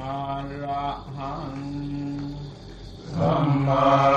อะระหัง สัมมา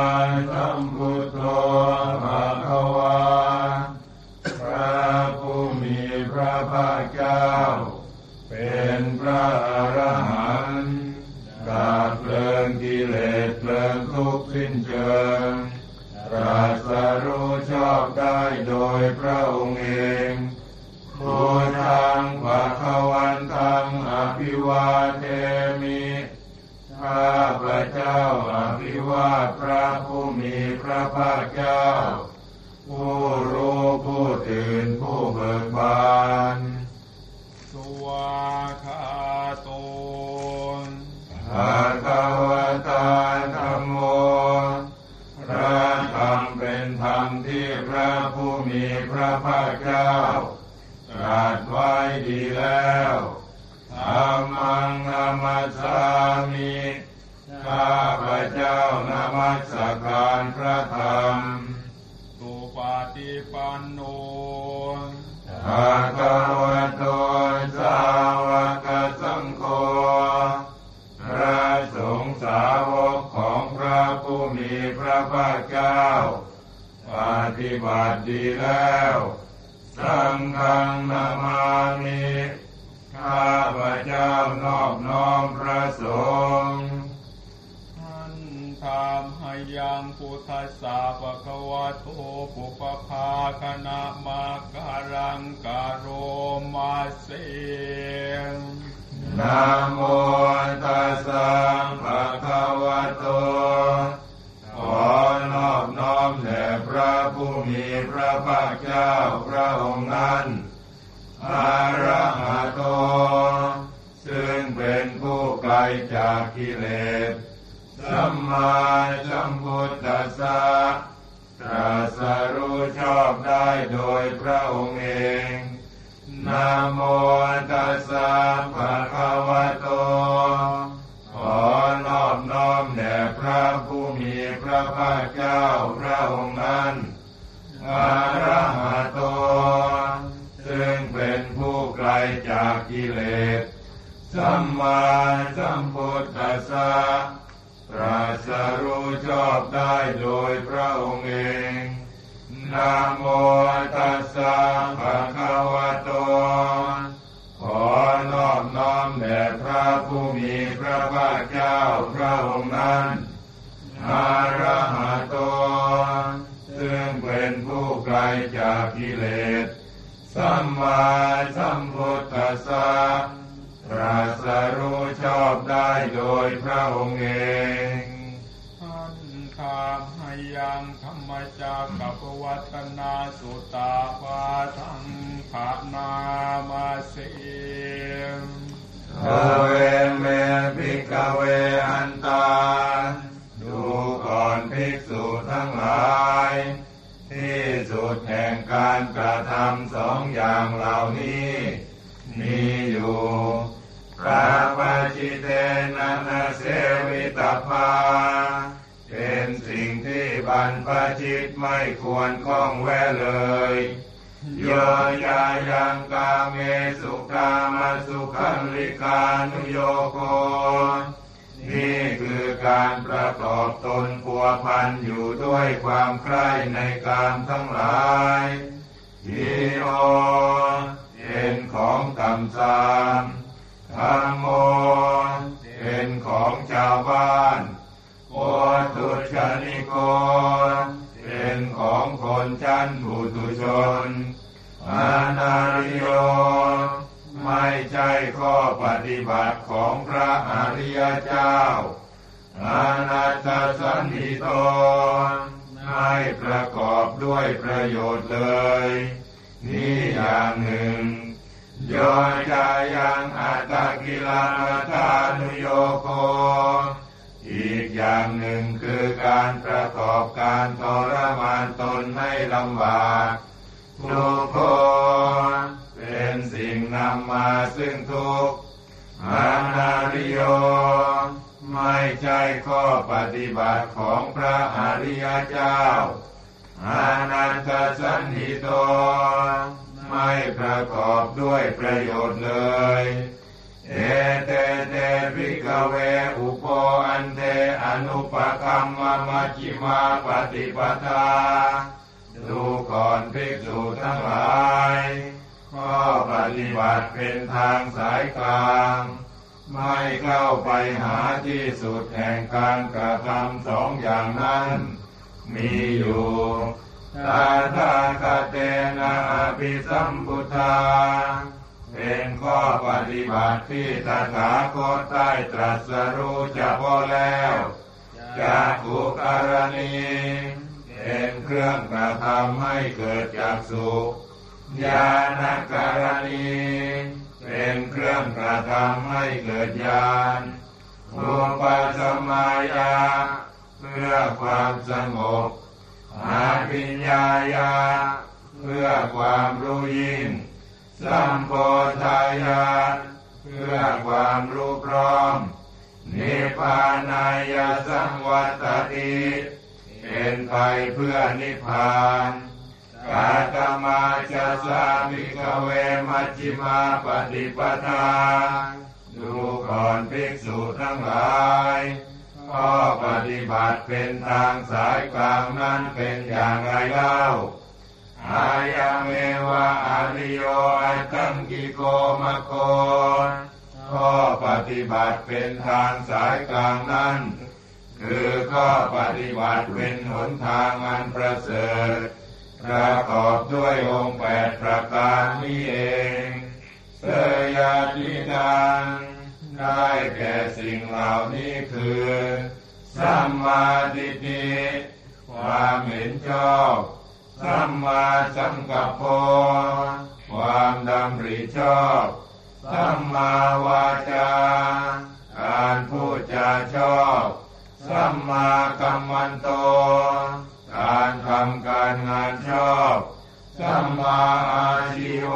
จากกิเลส สัมมาสัมพุทธัสสะตรัสรู้ชอบได้โดยพระองค์เองนะโมตัสสะภะคะวะโต ขอนอบน้อมแด่พระผู้มีพระภาคเจ้าพระองค์นั้นอาระหะโต ซึ่งเป็นผู้ไกลจากกิเลส สัมมาสัมพุทธัสสะตรัสรู้ชอบได้โดยพระองค์เองท่านธรรมหยังธรรมจักกับวัฒนาสุตาปาทังขานามาเสเอเวเมภิกขเวอันตา ดูก่อนภิกษุทั้งหลาย ที่สุดแห่งการกระทำสองอย่างเหล่านี้ มีอยู่พระปาจิเตนะนะเสวิตาภาเป็นสิ่งที่บรรพชิตไม่ควรคล้องแวะเลยโยยายังกาเมสุกามาสุขันลิกานุโยโค การประกอบตนพัวพันอยู่ด้วยความใคร่ในการทั้งหลายทีโอเป็นของต่ำซามธรรมโมเป็นของชาวบ้านโอตุชนิโกเป็นของคนชั้นบุตุชนอานาริโยไม่ใช่ข้อปฏิบัติของพระอริยเจ้า อานาตสันนิโตไม่ประกอบด้วยประโยชน์เลย นี่อย่างหนึ่งโยจายังอัตตกิลามัทานุโยโคอีกอย่างหนึ่งคือการประกอบการทรมานตนให้ลำบากทุกโคเป็นสิ่งนำมาซึ่งทุกข์อานาริโย ไม่ใช่ข้อปฏิบัติของพระอริยเจ้า อานันตสันนิโต ไม่ประกอบด้วยประโยชน์เลย เอเตเตภิกขเวอุปอันเทอนุปคัมมมัจจิมาปฏิปทา ดูก่อนภิกษุทั้งหลาย ข้อปฏิบัติเป็นทางสายกลาง ไม่เข้าไปหาที่สุดแห่งการกระทำสองอย่างนั้น มีอยู่ตาทาคาเตนะอภิสัมพุทธา เป็นข้อปฏิบัติที่ตถาคตได้ตรัสรู้เฉพาะแล้วจากขุการณีเป็นเครื่องกระทำให้เกิดจากสุขญาณการณี เป็นเครื่องกระทำให้เกิดญาณอุปสมายา เพื่อความสงบอาปิญญายา เพื่อความรู้ยิ่ง สัมโพธายา เพื่อความรู้พร้อม นิพพานายาสังวัตติเป็นไปเพื่อนิพพาน กาตมาจะสามิกเวมัจจิมาปฏิปทา ดูก่อนภิกษุทั้งหลายข้อปฏิบัติเป็นทางสายกลางนั้นเป็นอย่างไรเล่าอายังเมวะอาริโยอัตังกิโกมะโกข้อปฏิบัติเป็นทางสายกลางนั้น คือข้อปฏิบัติเป็นหนทางอันประเสริฐ ประกอบด้วยองค์แปดประการนี้เองเสยาติดังได้แก่สิ่งเหล่านี้คือสัมมาทิฏฐิความเห็นชอบสัมมาสังกัปปะความดำริชอบสัมมาวาจาการพูดจาชอบสัมมากัมมันโต การทำการงานชอบสัมมาอาชีว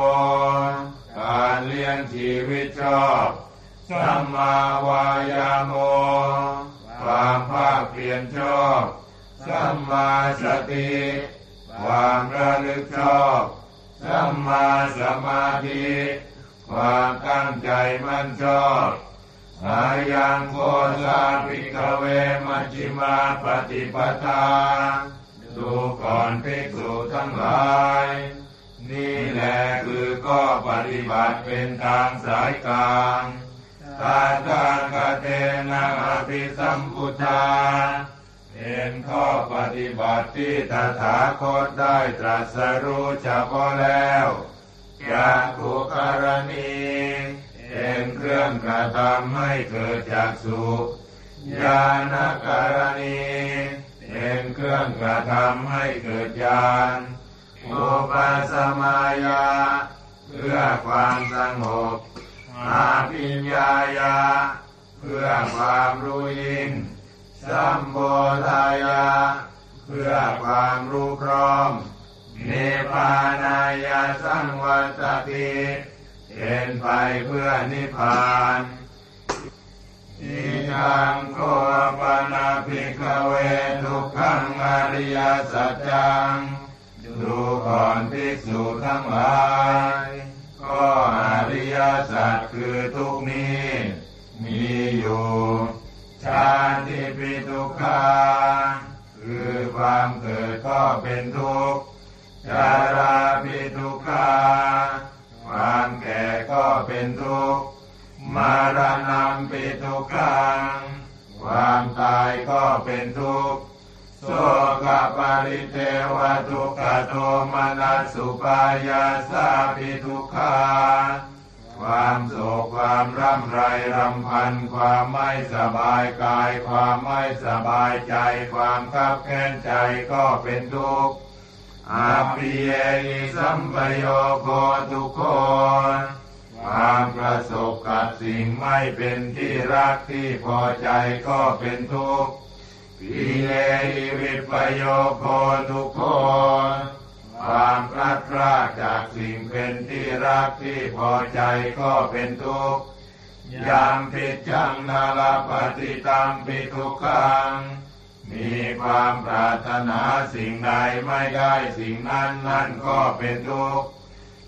การเลี้ยงชีวิตชอบสัมมาวายาโมความภาคเพียรชอบสัมมาสติความระลึกชอบสัมมาสมาธิความตั้งใจมั่นชอบอายังโคสาภิกเวมัจจิมาปฏิปทา ดูก่อนภิกษุทั้งหลาย นี่แหละคือข้อปฏิบัติเป็นทางสายกลางตาทางกเตนะอภิสัมพุทธาเป็นข้อปฏิบัติที่ตถาคตได้ตรัสรู้เฉพาะแล้วจากขุการณีเป็นเครื่องกระทำให้เกิดจากสุญาณการณี เป็นเครื่องกระทำให้เกิดญาณอุปสมายา เพื่อความสงบอาปิญญายา เพื่อความรู้ยิ่งสัมโพธายา เพื่อความรู้พร้อมเนปานายาสังวัตติเป็นไปเพื่อนิพพาน อิทังโคปนาภิกเวทุกขังอริยสัจจัง ดูก่อนภิกษุทั้งหลาย ก็อริยสัจคือทุกนี้ มีอยู่ชาติปิทุกขาคือความเกิดก็เป็นทุกข์ชาราปิทุกขาความแก่ก็เป็นทุกข์ มารณะปิทุกขัง ความตายก็เป็นทุกข์โสกปาริเทวทุกขโทมนัสสุปายาสาปิทุกขาความโศกความร่ำไรรำพัน ความไม่สบายกาย ความไม่สบายใจ ความคับแค้นใจก็เป็นทุกข์อาปิเยสัมปโยโคทุกคน ความประสบกับสิ่งไม่เป็นที่รักที่พอใจก็เป็นทุกข์ปิเลวิปโยโคทุกคนความพลัดพรากจากสิ่งเป็นที่รักที่พอใจก็เป็นทุกข์ยามพิจังนาลปฏิตัมปิทุกขัง มีความปรารถนาสิ่งใดไม่ได้สิ่งนั้นนั่นก็เป็นทุกข์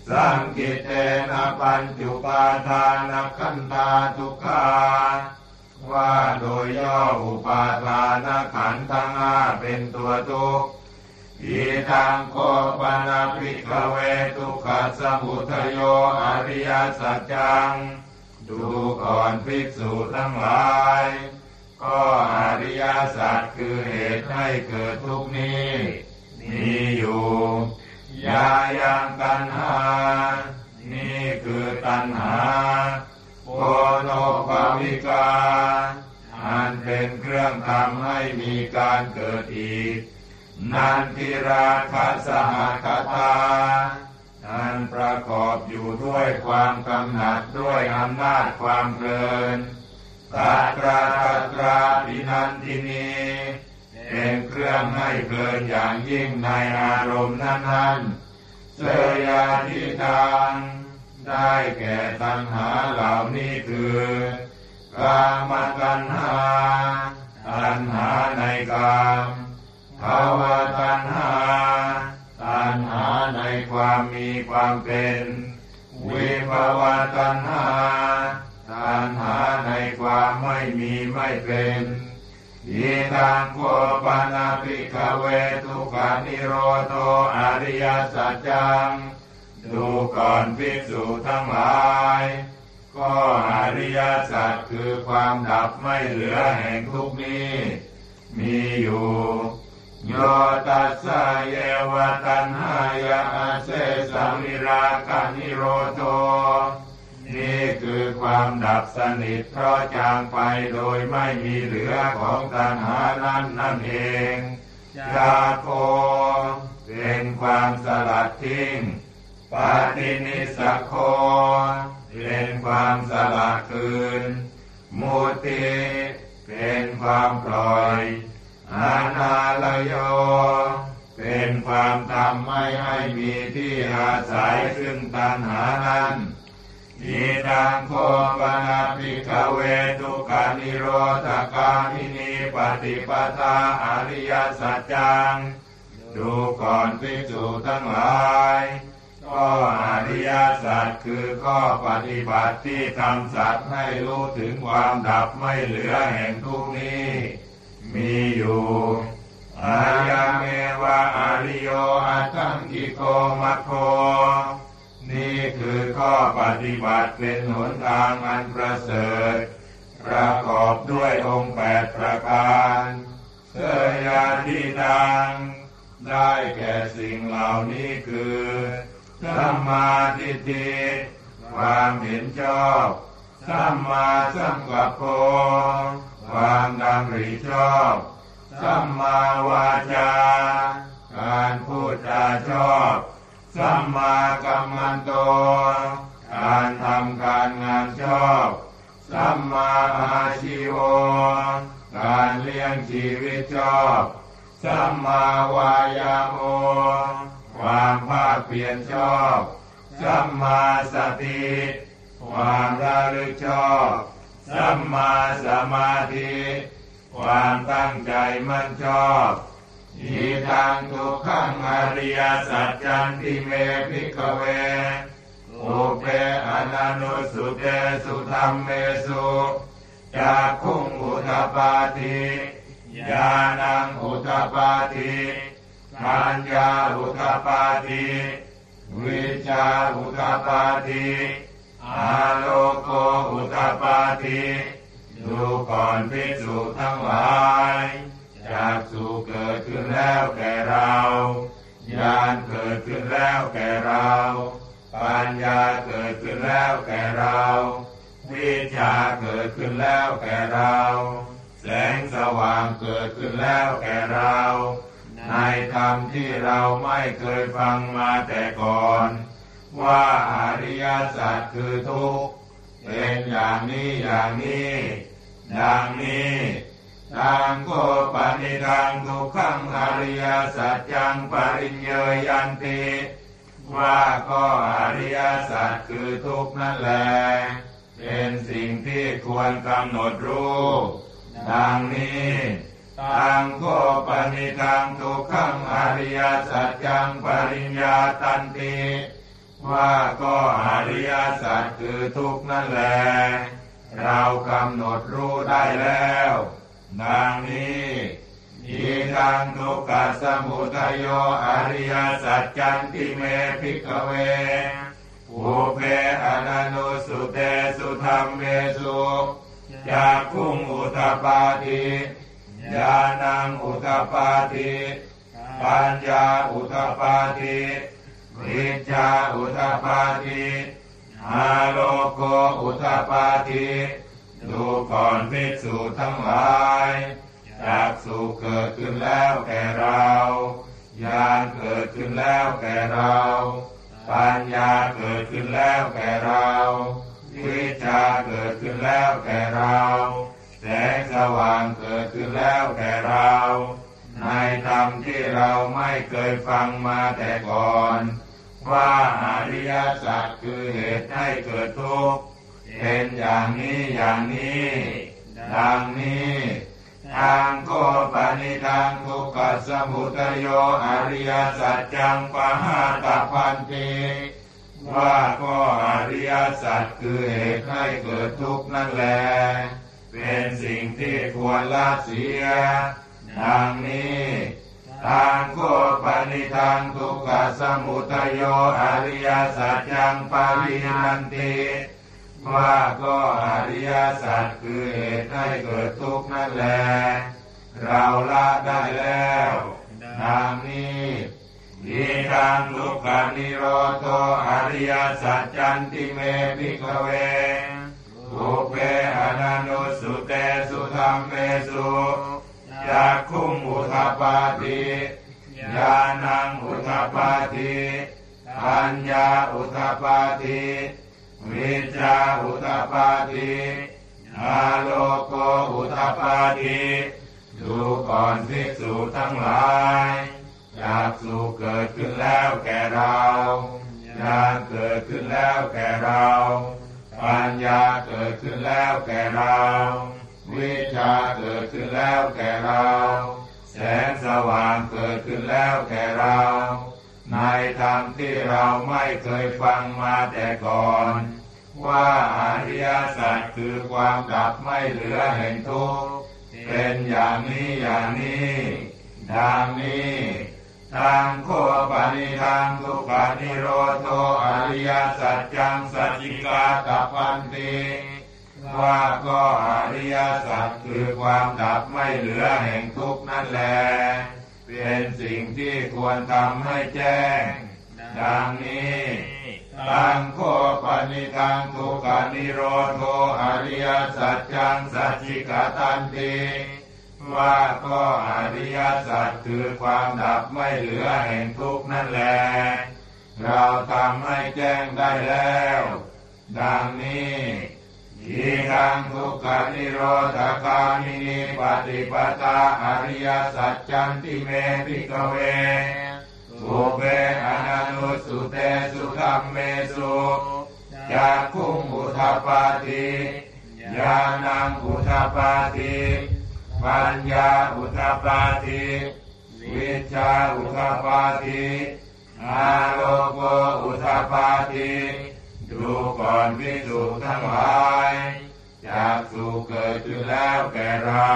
สังกิเตนะปัญจุปาทานขันธาทุกขาว่าโดยย่ออุปาทานขันธ์ทั้งห้าเป็นตัวทุกข์อีทางโคปนาภิกเวทุกขสมุทโยอริยสัจจัง ดูก่อนภิกษุทั้งหลาย ก็อริยสัจคือเหตุให้เกิดทุกข์นี้ มีอยู่ ยายังตัณหา นี่คือตัณหาโพโนภาวิกาอันเป็นเครื่องทำให้มีการเกิดอีก นันทิราคาสหคตาอันประกอบอยู่ด้วยความกำหนัดด้วยอำนาจความเพลินตาตราตาตราปินันทินี เป็นเครื่องให้เพลินอย่างยิ่งในอารมณ์นั้นๆเสยาทิทางได้แก่ตัณหาเหล่านี้คือกามตัณหา ตัณหาในกามภาวะตัณหา ตัณหาในความมีความเป็น วิภาวะตัณหา ตัณหาในความไม่มีไม่เป็น ยีตังโคปนาปิกเวทุกานิโรโตอริยสัจจัง ดูก่อนภิกษุทั้งหลาย ก็อริยสัจคือความดับไม่เหลือแห่งทุกนี้ มีอยู่ โยตัสเยวตันหายาเสสมิราคานิโรโต นี่คือความดับสนิทเพราะจางไปโดยไม่มีเหลือของตัณหานั้นนั่นเองยาโคเป็นความสลัดทิ้งปาตินิสโคเป็นความสละคืน มุติเป็นความปล่อยอานาลโย เป็นความทำไม่ให้มีที่อาศัยซึ่งตัณหานั้น ทีดังโคปนาปิกเวทุกานิโรธกามินีปฏิปทาอริยสัจจัง ดูก่อนภิกษุทั้งหลายก็อริยสัจคือข้อปฏิบัติที่ทำสัตว์ให้รู้ถึงความดับไม่เหลือแห่งทุกนี้ มีอยู่อายาเมวะอริโยอัตังกิโกมัคโค นี่คือข้อปฏิบัติเป็นหนทางอันประเสริฐ ประกอบด้วยองค์แปดประการเสยาทิตัง ได้แก่สิ่งเหล่านี้คือสัมมาทิฏฐิความเห็นชอบสัมมาสังกัปโปความดำริชอบสัมมาวาจาการพูดจาชอบ สัมมากัมมันโต การทำการงานชอบ สัมมาอาชีโวการเลี้ยงชีวิตชอบ สัมมาวายาโมความภาคเพียรชอบ สัมมาสติ ความระลึกชอบ สัมมาสมาธิ ความตั้งใจมั่นชอบ ทางทุกขังอริยสัจจันติเม ภิกขเว ปุพเพ อนนุสสุเตสุธัมเมสุจักขุงอุทปาทิญาณังอุทปาทิปัญญาอุทปาทิวิชชาอุทปาทิอาโลโกอุทปาทิดูก่อนภิกษุทั้งหลาย จากสุเกิดขึ้นแล้วแก่เราญาณเกิดขึ้นแล้วแก่เรา ปัญญาเกิดขึ้นแล้วแก่เรา วิชาเกิดขึ้นแล้วแก่เรา แสงสว่างเกิดขึ้นแล้วแก่เรา ในธรรมที่เราไม่เคยฟังมาแต่ก่อน ว่าอริยสัจคือทุกข์เป็นอย่างนี้อย่างนี้ ดังนี้ ตังโกปนิทังทุกขังอริยสัจจังปริญเยยันติว่าก็อริยสัจคือทุกข์นั่นแหละเป็นสิ่งที่ควรกำหนดรู้ดังนี้ตังโกปนิทังทุกขังอริยสัจจังปริญญาตันติว่าก็อริยสัจคือทุกข์นั่นแหละเรากำหนดรู้ได้แล้ว ดังนี้อีทังทุกขสมุทัยโยอริยสัจจันติเมพิกเวภูเพอนันุสุเตสุธรรมเมสุจากคุงอุตปาทิญาณังอุตปาทิปัญญาอุตปาทิวิชาอุตปาทิอาโลโกอุตปาทิ ดูก่อนภิกษุทั้งหลายจากสุเกิดขึ้นแล้วแก่เราญาณเกิดขึ้นแล้วแก่เรา ปัญญาเกิดขึ้นแล้วแก่เรา วิชาเกิดขึ้นแล้วแก่เรา แสงสว่างเกิดขึ้นแล้วแก่เรา ในธรรมที่เราไม่เคยฟังมาแต่ก่อน ว่าอริยสัจคือเหตุให้เกิดทุกข์ เป็นอย่างนี้อย่างนี้ ดังนี้ทางโคปนิทางทุกขสมุทโยอริยสัจจังปะหาตพันติว่าก็อริยสัจคือเหตุให้เกิดทุกข์นั่นแหละเป็นสิ่งที่ควรละเสีย ดังนี้ทางโคปนิทางทุกขสมุทโยอริยสัจจังปารินันติ ว่าก็อริยสัจคือเหตุให้เกิดทุกข์นั่นแหละเราละได้แล้วดังนี้อิทังทุกขนิโรโธ อริยสัจจันติเม ภิกขเว ปุพเพ อนนุสสุเตสุธัมเมสุจักขุงอุทปาทิญาณังอุทปาทิปัญญาอุทปาทิ วิชชาอุทปาทิอาโลโกอุทปาทิดูก่อนภิกษุทั้งหลายจากสุเกิดขึ้นแล้วแก่เราญาณเกิดขึ้นแล้วแก่เราปัญญาเกิดขึ้นแล้วแก่เรา วิชาเกิดขึ้นแล้วแก่เรา แสงสว่างเกิดขึ้นแล้วแก่เรา ในธรรมที่เราไม่เคยฟังมาแต่ก่อน ว่าอริยสัจคือความดับไม่เหลือแห่งทุกข์เป็นอย่างนี้อย่างนี้ดังนี้ทางโคปนิทางทุกขานิโรโทอริยสัจจังสัจจิกาตปันติว่าก็อริยสัจคือความดับไม่เหลือแห่งทุกข์นั่นแหละ เป็นสิ่งที่ควรทำให้แจ้ง ดังนี้ตังโคปนิทังทุกขานิโรโทอริยสัจจังสัจจิกาตันติว่าก็อริยสัจคือความดับไม่เหลือแห่งทุกนั่นแหละเราทำให้แจ้งได้แล้ว ดังนี้ ทีทังทุกขนิโรธคามินีปฏิปตาอริยสัจจันติเม ภิกขเว ปุพเพ อนนุสสุเตสุธัมเมสุจักขุงอุทปาทิญาณังอุทปาทิปัญญาอุทปาทิวิชชาอุทปาทิอาโลโกอุทปาทิ ดูก่อนภิกษุทั้งหลายจากสุเกิดขึ้นแล้วแก่เรา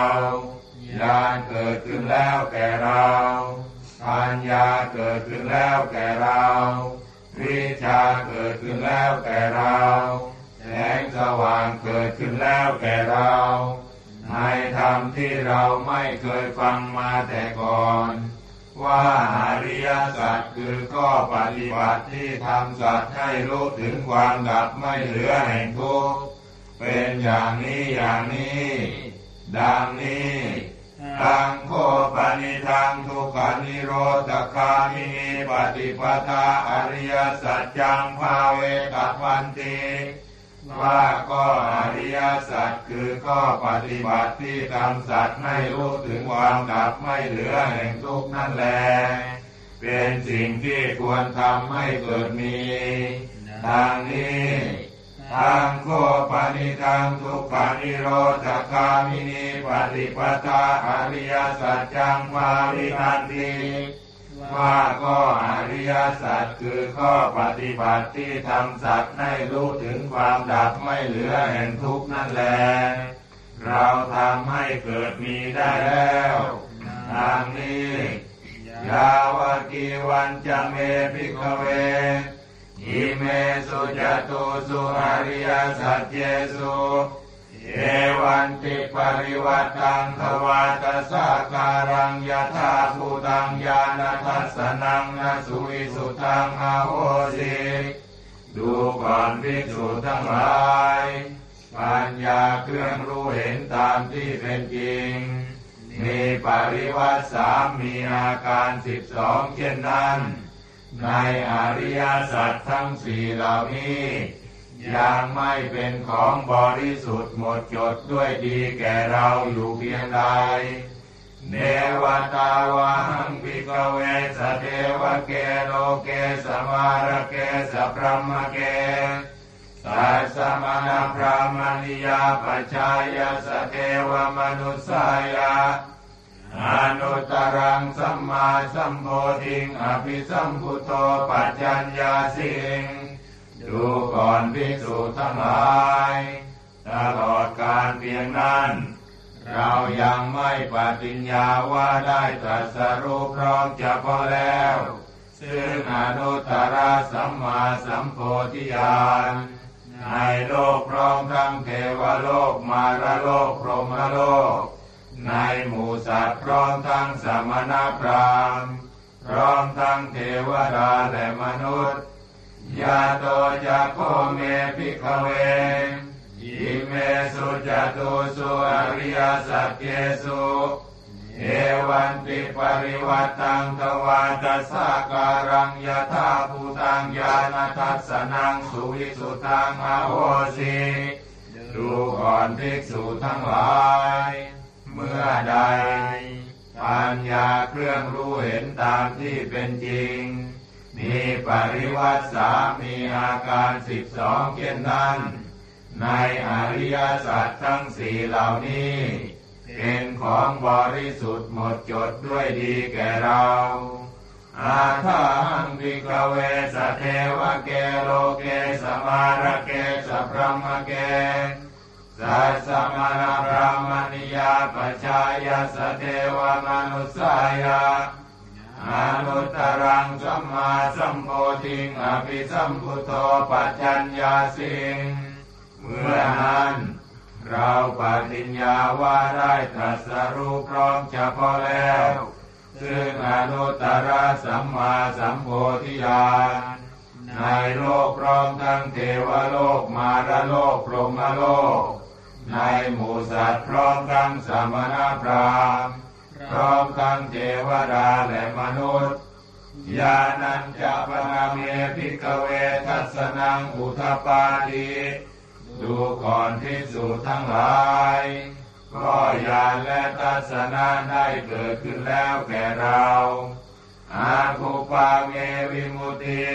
ญาณเกิดขึ้นแล้วแก่เราปัญญาเกิดขึ้นแล้วแก่เรา วิชาเกิดขึ้นแล้วแก่เราแสงสว่างเกิดขึ้นแล้วแก่เราในธรรมที่เราไม่เคยฟังมาแต่ก่อน ว่าอริยสัจคือข้อปฏิบัติที่ทำสัตว์ให้รู้ถึงความดับไม่เหลือแห่งทุกข์เป็นอย่างนี้อย่างนี้ ดังนี้ทังโคปนิทังทุกขานิโรธคามินีปฏิปทาอริยสัจจังภาเวตพันติ ว่าก็อริยสัจคือข้อปฏิบัติที่ทำสัตว์ให้รู้ถึงความดับไม่เหลือแห่งทุกข์นั่นแหละเป็นสิ่งที่ควรทำให้เกิดมีทางนี้ทางโคปนิทางทุกขานิโรธคามินีปฏิปทาอริยสัจจังวาริทันติ ว่าข้ออริยสัจคือข้อปฏิบัติที่ทำสัตว์ให้รู้ถึงความดับไม่เหลือแห่งทุกข์นั่นแหละเราทำให้เกิดมีได้แล้วทางนี้ยาวกีวัญจะเม ภิกขเวอิเมสุจตูสุอริยสัจเจสุ เอวันติปริวัฏฏังทวาทสาการังยถาภูตังญาณทัสสนังนสุวิสุทธัง อโหสิดูก่อนภิกษุทั้งหลาย ปัญญาเครื่องรู้เห็นตามที่เป็นจริง มีปริวัฏสามมีอาการสิบสองเช่นนั้น ในอริยสัจทั้งสี่เหล่านี้ ยังไม่เป็นของบริสุทธิ์หมดจดด้วยดีแก่เราอยู่เพียงใด เนวตาวาหัง ภิกขเวสเทวเกโลเกสมารเกสพรหมเกสัสสมณพระมณิยาปชายาสเทวมนุสายาอนุตรังสัมมาสัมโพธิงอภิสัมพุโธปัจจัญญาสิง ดูก่อนภิกษุทั้งหลาย ตลอดการเพียงนั้น เรายังไม่ปฏิญญาว่าได้ตรัสรู้พร้อมจะพอแล้ว ซึ่งอนุตตรสัมมาสัมโพธิญาณในโลกพร้อมทั้งเทวโลกมารโลกพรหมโลก ในหมู่สัตว์พร้อมทั้งสมณพราหมณ์พร้อมทั้งเทวดาและมนุษย์ ยโต จ โข เม ภิกขเวอิเมสุจตูสุอริยสัจเจสุเอวันติปริวัตังทวาตสาการังยะธาภูตังญาณทัสสนังสุวิสุตังอโหสิดูก่อนภิกษุทั้งหลาย เมื่อใดปัญญาเครื่องรู้เห็นตามที่เป็นจริง มีปริวัติสามีอาการสิบสองเช่นนั้น ในอริยสัจทั้งสี่เหล่านี้ เป็นของบริสุทธิ์หมดจดด้วยดีแก่เรา อถาหัง ภิกขเวสเทวเกโลเกสมารเกสพรหมเกสัสสมณพราหมณิยาปชาย สเทวมนุสสาย อนุตตรังสัมมาสัมโพธิงอภิสัมพุทโธปัจจัญญาสิงเมื่อนั้นเราปฏิญญาว่าได้ตรัสรู้พร้อมจะพอแล้ว ซึ่งอนุตตรสัมมาสัมโพธิญาณในโลกพร้อมทั้งเทวโลกมารโลกพรหมโลก ในหมู่สัตว์พร้อมทั้งสมณพราหมณ์ พร้อมทั้งเทวดาและมนุษย์ญาณัญจะปนาเมพิกเวทัสนังอุทปาติดูก่อนที่สุทั้งหลายก็ญาณและทัศนะได้เกิดขึ้นแล้วแก่เราอาภูปาเมวิมุติ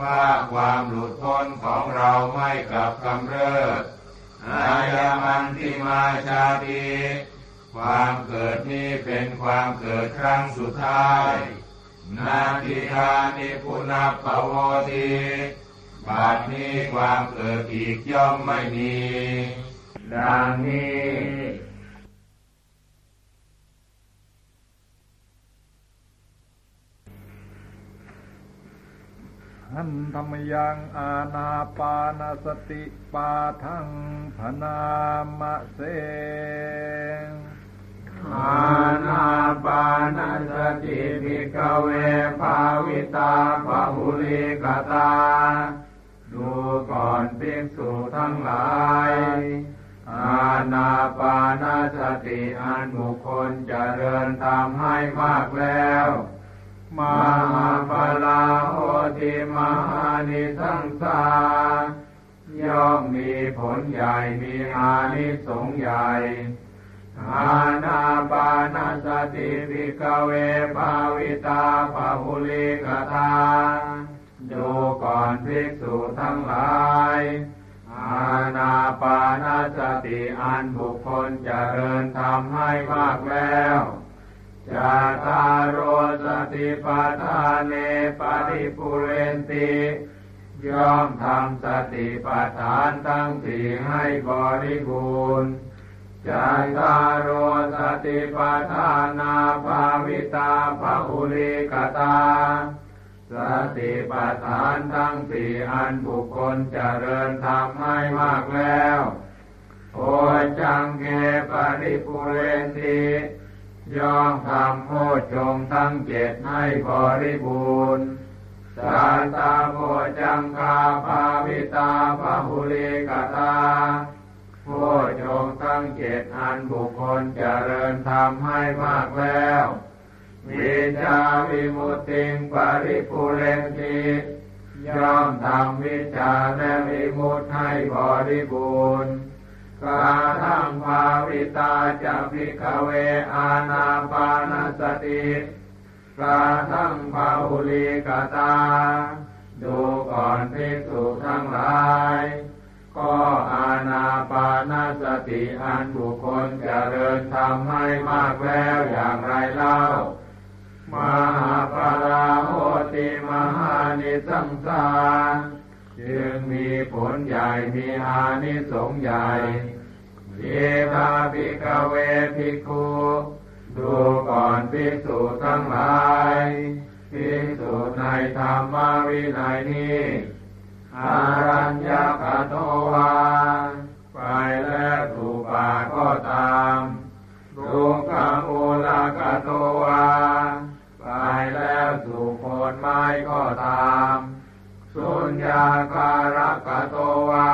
ว่าความหลุดพ้นของเราไม่กลับกำเริบอายามันที่มาชาติ ความเกิดนี้เป็นความเกิดครั้งสุดท้าย นาทิธานิพุนาปโวทีบาดนี้ความเกิดอีกย่อมไม่มี ดังนี้หันธรรมยังอาณาปานสติปาทังพนามะเสง อาณาปานสติภิกเวภาวิตาปะหุลิกตา ดูก่อนภิกษุทั้งหลายอาณาปานสติอันบุคคลเจริญตามให้มากแล้ว มหาปลาโหติมหานิสังสา ย่อมมีผลใหญ่มีอานิสงส์ใหญ่ อาณาปานาสติภิกเวภาวิตาภาหุลิกตาดูก่อนภิกษุทั้งหลายอาณาปานาสติอันบุคคลเจริญทำให้มากแล้วจะาตาโรสติปัฏฐานเนปริปุเรนติย่อมทำสติปัฏฐานทั้งสี่ให้บริบูรณ์ จันตารโรสติปัฏฐานาภาวิตาภาอุริกตา สติปัฏฐานทั้งสี่อันบุคคลเจริญทำให้มากแล้วโอจังเกปริปุเรนติย่อมทำโพชงทั้งเจ็ดให้บริบูรณ์สาตาโพจังคาภาวิตาภาหุลิกตา โพชงทั้งเจ็ดอันบุคคลเจริญทำให้มากแล้ววิชาวิมุตติงปริปุเรนติย่อมทำวิชาและวิมุตให้บริบูรณ์กาทังภาวิตาจะพิกเวอาณาปานสติกาทังภาอุลิกตา ดูก่อนภิกษุทั้งหลาย ก็อาณาปานสติอันบุคคลเจริญทำให้มากแล้วอย่างไรเล่า มหาปราโหติมหานิสังสารจึงมีผลใหญ่มีอานิสงส์ใหญ่เยธาภิกเวภิกขุดูก่อนภิกษุทั้งหลายภิกษุในธรรมวินัยนี้ อารัญญกโตวาไปแล้วถูกป่าก็ตามรูกามูลกโตวาไปแล้วสู่โคนไม้ก็ตามสุญญาการกโตวา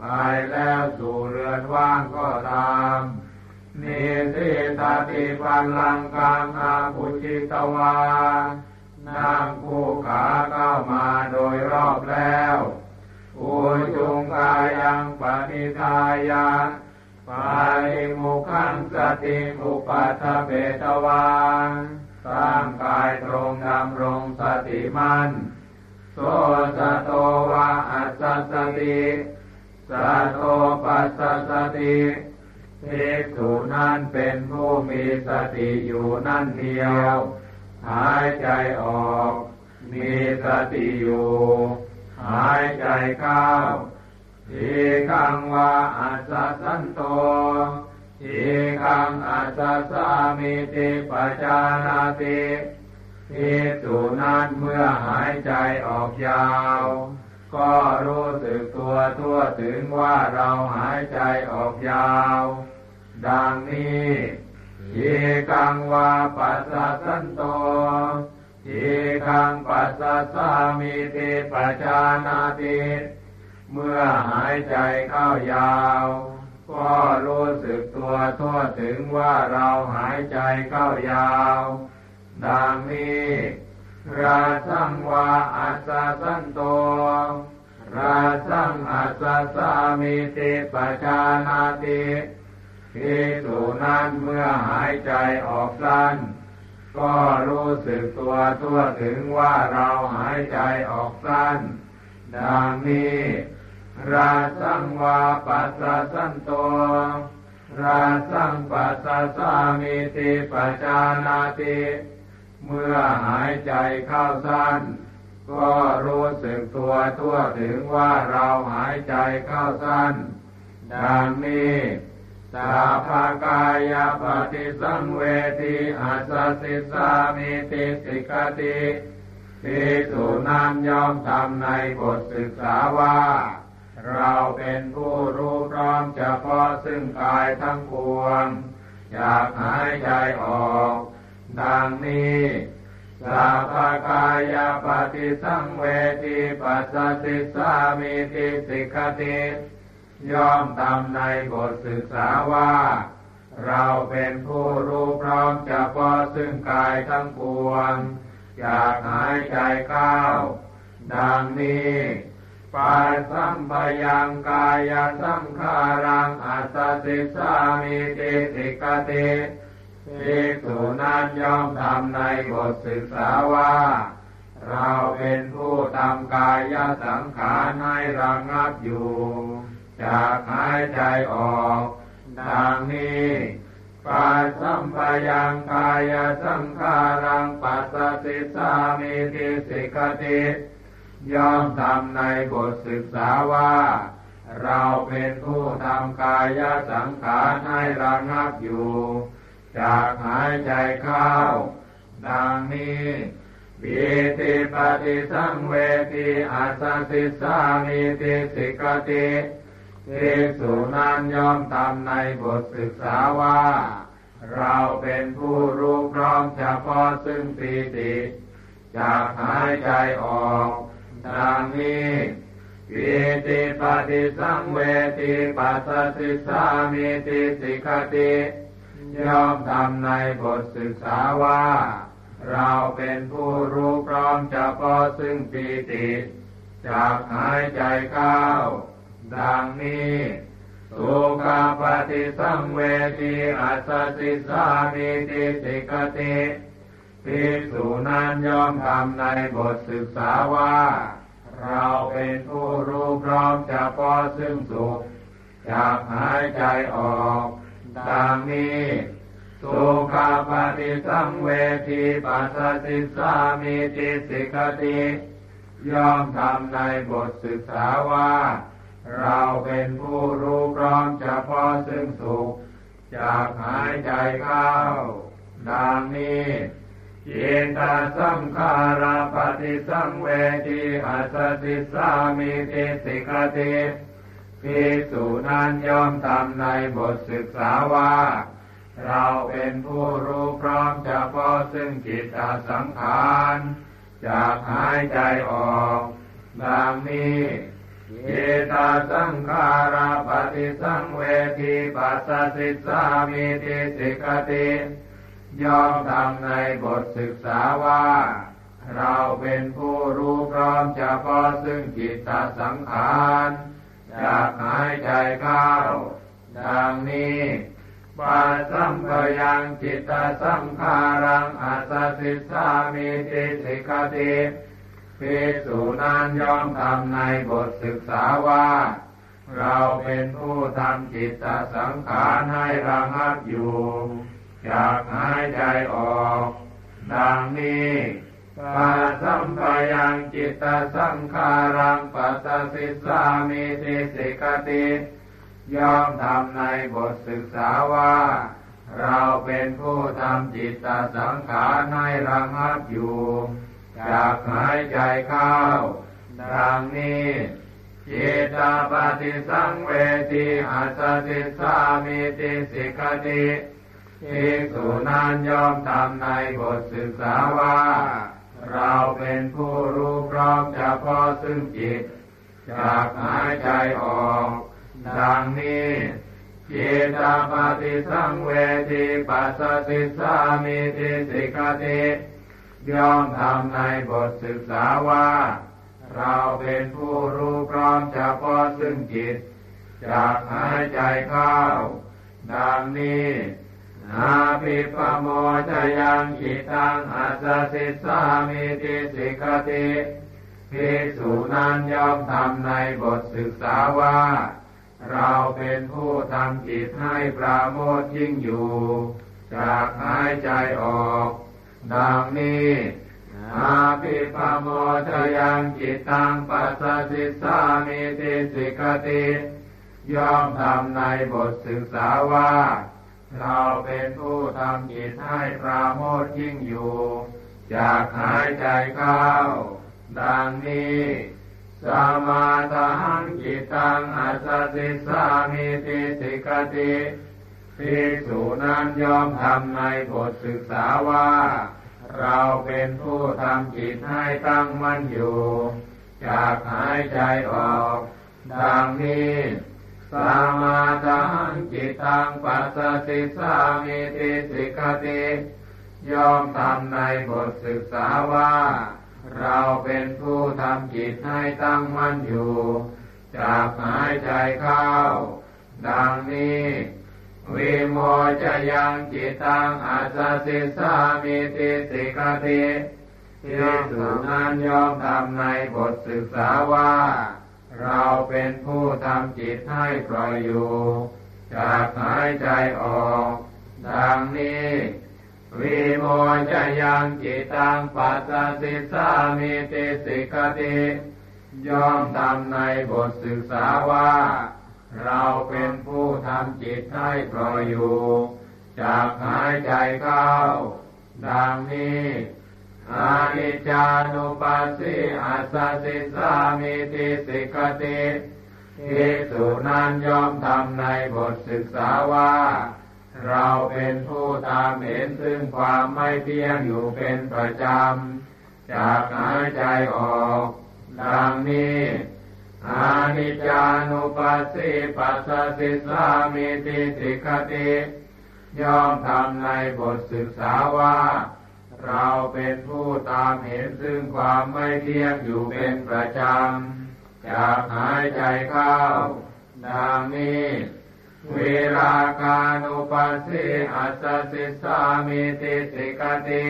ไปแล้วสู่เรือนว่างก็ตามนิสิตาติปันลังกังอาภุจิตวา นั่งคู่ขาเข้ามาโดยรอบแล้วอุจุงกายังปณิทายาปาลิมุขังสติมุปัฏเปตวาสร้างกายตรงดำรงสติมันโสสะโตวะอัสสติสัตโตปัสสติภิกษุนั้นเป็นผู้มีสติอยู่นั่นเดียว หายใจออก มีสติอยู่ หายใจเข้าทีขังว่าอัสสันโตทีขังอัสสามิติปจานาติภิกษุนั้นเมื่อหายใจออกยาว ก็รู้สึกตัวทั่วถึงว่าเราหายใจออกยาว ดังนี้ ทีกังวาปัสสะสันโตทีกังปัสสะสามิติปจานาติเมื่อหายใจเข้ายาว ก็รู้สึกตัวทั่วถึงว่าเราหายใจเข้ายาว ดังนี้ราสังวาอัสสะสันโตราสังอัสสะสามิติปจานาติ ภิกษุนั้นเมื่อหายใจออกสั้น ก็รู้สึกตัวทั่วถึงว่าเราหายใจออกสั้น ดังนี้ราสังวาปัสสะสันโตราสังปัสสะสามิติปจานาติ เมื่อหายใจเข้าสั้น ก็รู้สึกตัวทั่วถึงว่าเราหายใจเข้าสั้น ดังนี้ สาภากายปฏิสังเวทีอาสสิสามิติสิกติภิกษุนั้นยอมทำในบทศึกษาว่า เราเป็นผู้รู้พร้อมเฉพาะซึ่งกายทั้งปวง อยากหายใจออก ดังนี้สาภากายปฏิสังเวทีปัสสิสามิติสิกติ ย่อมทำในบทศึกษาว่า เราเป็นผู้รู้พร้อมจะพอซึ่งกายทั้งปวงอยากหายใจเข้าดังนี้ปัสสัมปยังกายสังขารังอัสสิสามิติสิกติภิกษุนั้นย่อมทำในบทศึกษาว่า เราเป็นผู้ทำกายสังขารให้ระงับอยู่ จากหายใจออกดังนี้ปัสสัมปยังกายสังขารังปัสสิสามิติสิกติย่อมทำในบทศึกษาว่า เราเป็นผู้ทำกายสังขารให้ระงับอยู่ จากหายใจเข้า ดังนี้ปีติปฏิสังเวทีอาสสิสามิติสิกติ ภิกษุนั้นย่อมทำในบทศึกษาว่า เราเป็นผู้รู้พร้อมเฉพาะซึ่งปีติจากหายใจออกดังนี้ปีติปฏิสังเวทีปัสสิสามิติสิกติย่อมทำในบทศึกษาว่า เราเป็นผู้รู้พร้อมเฉพาะซึ่งปีติจากหายใจเข้า ดังนี้สุขปฏิสังเวทีอัสสิสามิติสิกติภิกษุนั้นยอมทำในบทศึกษาว่า เราเป็นผู้รู้พร้อมเฉพาะซึ่งสุขจากหายใจออกดังนี้สุขาปฏิสังเวทีปัสสิสามิติสิกติย่อมทำในบทศึกษาว่า เราเป็นผู้รู้พร้อมเฉพาะซึ่งสุข จากหายใจเข้า ดังนี้จินตาสังขาราปฏิสังเวทีอัสติสามิติสิกติภิกษุนันย่อมทำในบทศึกษาว่า เราเป็นผู้รู้พร้อมเฉพาะซึ่งจิตตสังขารจากหายใจออกดังนี้ เยตาสังขาราปฏิสังเวทีปัสสิสามิติสิกติยอมทำในบทศึกษาว่า เราเป็นผู้รู้พร้อมเฉพาะซึ่งจิตตสังขารจากหายใจเข้าดังนี้ปัสสัมปยังจิตตสังขารังอัสสิสามิติสิกติ ภิกษุนั้นย่อมทำในบทศึกษาว่า เราเป็นผู้ทำจิตตสังขารให้ระงับอยู่จากหายใจออก ดังนี้ปัสัมปยังจิตตสังขารังปัสสสิสามิติสิกติย่อมทำในบทศึกษาว่า เราเป็นผู้ทำจิตตสังขารให้ระงับอยู่ จากหายใจเข้า ดังนี้จิตาปฏิสังเวทีอาสติสามิติสิกติภิกษุนั้นยอมทำในบทศึกษาว่า เราเป็นผู้รู้พร้อมเฉพาะซึ่งจิต จากหายใจออก ดังนี้จิตตาปฏิสังเวทีปัสสติสามิติสิกติ ย่อมทำในบทศึกษาว่า เราเป็นผู้รู้พร้อมเฉพาะซึ่งจิตจากหายใจเข้า ดังนี้นาปิปโมจยังจิตังอัสสิสามิติสิกติภิกษุนั้นย่อมทำในบทศึกษาว่า เราเป็นผู้ทำจิตให้ปราโมทยิ่งอยู่ จากหายใจออก ดังนี้อาภิปโมทยังจิตตังปัสสิสามิติสิกติย่อมทำในบทศึกษาว่า เราเป็นผู้ทำจิตให้ปราโมทยิ่งอยู่ จากหายใจเข้า ดังนี้สมาทังจิตตังอัสสิสามิติสิกติ ภิกษุนั้นยอมทำในบทศึกษาว่า เราเป็นผู้ทำจิตให้ตั้งมั่นอยู่จากหายใจออก ดังนี้สมาทังจิตตังปัสสติสามิติสิกติยอมทำในบทศึกษาว่า เราเป็นผู้ทำจิตให้ตั้งมั่นอยู่ จากหายใจเข้า ดังนี้ วิโมจยังจิตตังอาสสิสามิติสิกติภิกษุนั้นยอมทำในบทศึกษาว่า เราเป็นผู้ทำจิตให้ปล่อยอยู่จากหายใจออก ดังนี้วิโมจยังจิตังปัสสสิสามิติสิกติย่อมทำในบทศึกษาว่า เราเป็นผู้ทำจิตให้ปล่อยอยู่ จากหายใจเข้า ดังนี้อานิจานุปัสสิอัสสสิสามิติสิกติภิกษุนั้นยอมทำในบทศึกษาว่า เราเป็นผู้ตามเห็นซึ่งความไม่เที่ยงอยู่เป็นประจำ จากหายใจออก ดังนี้ อานิจจานุปัสสิปัสสิสามิติสิกติย่อมทำในบทศึกษาว่า เราเป็นผู้ตามเห็นซึ่งความไม่เที่ยงอยู่เป็นประจำจากหายใจเข้าดังนี้เวลากานุปัสสิอัสสิสามิติสิกติ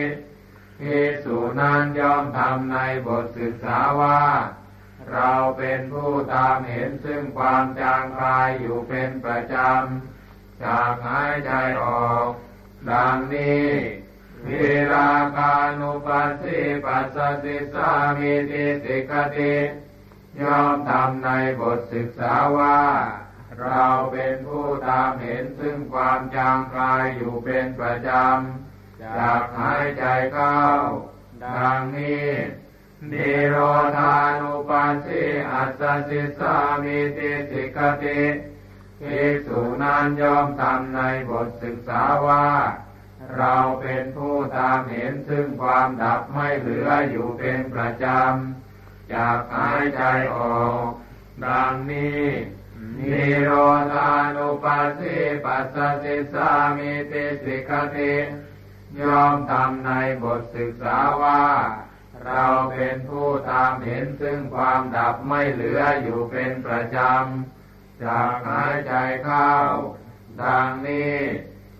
ภิกษุนันย่อมทำในบทศึกษาว่า เราเป็นผู้ตามเห็นซึ่งความจางคลายอยู่เป็นประจำ จากหายใจออก ดังนี้เวลากานุปัสสิปัสสสิสามิติสิกติย่อมทำในบทศึกษาว่า เราเป็นผู้ตามเห็นซึ่งความจางคลายอยู่เป็นประจำ จากหายใจเข้า ดังนี้ นิโรธานุปัสสิอัสสิสามิติสิกติภิกษุนั้นย่อมทำในบทศึกษาว่า เราเป็นผู้ตามเห็นซึ่งความดับไม่เหลืออยู่เป็นประจำจากหายใจออก ดังนี้นิโรธานุปัสสิปัสสสิสามิติสิกติย่อมทำในบทศึกษาว่า เราเป็นผู้ตามเห็นซึ่งความดับไม่เหลืออยู่เป็นประจำจากหายใจเข้า ดังนี้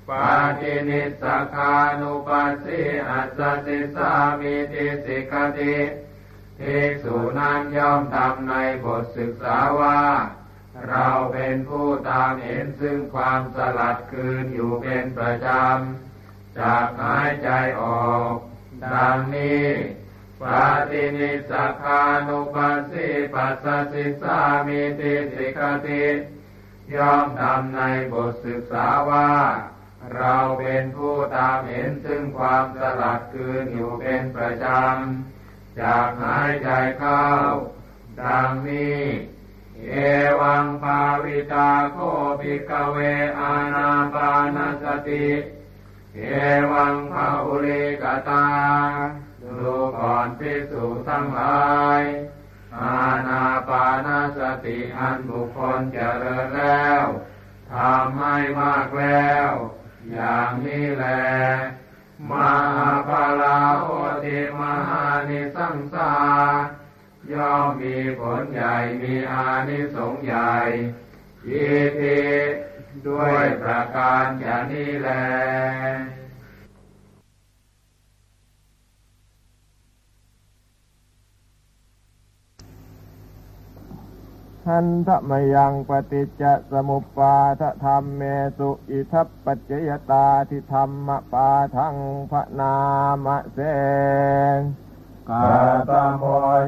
ปาตินิสคานุปัสสิอัสสิสามิติสิกติภิกษุนั้นย่อมทำในบทศึกษาว่า เราเป็นผู้ตามเห็นซึ่งความสลัดคืนอยู่เป็นประจำจากหายใจออก ดังนี้ ปาตินิสสคานุปัสสิปัสสิสามิติสิกติย่อมทำในบทศึกษาว่า เราเป็นผู้ตามเห็นซึ่งความสลัดคืนอยู่เป็นประจำ จากหายใจเข้า ดังนี้เอวังภาวิตาโคภิกเวอานาปานสติ เอวังภาอุริกตา ดูก่อนพิสูจทั้งหลายอาณาปานสติอันบุคคลเจริญแล้วทำให้มากแล้ว อย่างนี้แหละมหาภาลาโอติมหานิสังสาย่อมมีผลใหญ่มีอานิสงส์ใหญ่ยิติด้วยประการอย่างนี้แล หันทะมยังปฏิจจสมุปปาทธรรมเมสุอิทัปปัจจยตาทิธรรมปาทังพระนามเสงกาตโม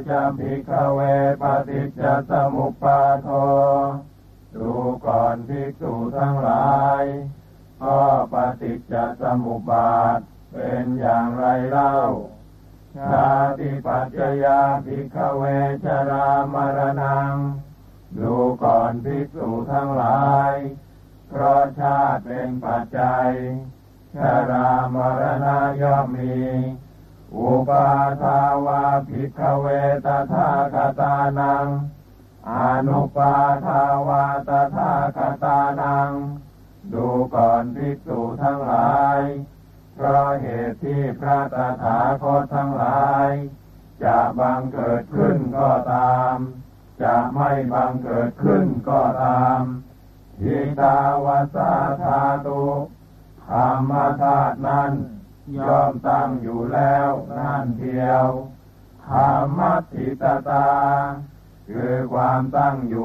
จะภิกขเวปฏิจจสมุปปาโท ดูก่อนภิกษุทั้งหลายก็ปฏิจจสมุปบาทเป็นอย่างไรเล่าชาติปัจจยาภิกขเวชรามรณัง ดูก่อนภิกษุทั้งหลาย เพราะชาติเป็นปัจจัยชรามรณะย่อมมี อุปาทาวาภิกขเวตถาคตานัง อนุปาทาวาตถาคตานัง ดูก่อนภิกษุทั้งหลาย เพราะเหตุที่พระตถาคตทั้งหลาย จะบังเกิดขึ้นก็ตาม จะไม่บังเกิดขึ้นก็ตามทิตาวาสาธาตุธรรมธาตุนั้นย่อมตั้งอยู่แล้วนั่นเดียวธรรมติตตา คือความตั้งอยู่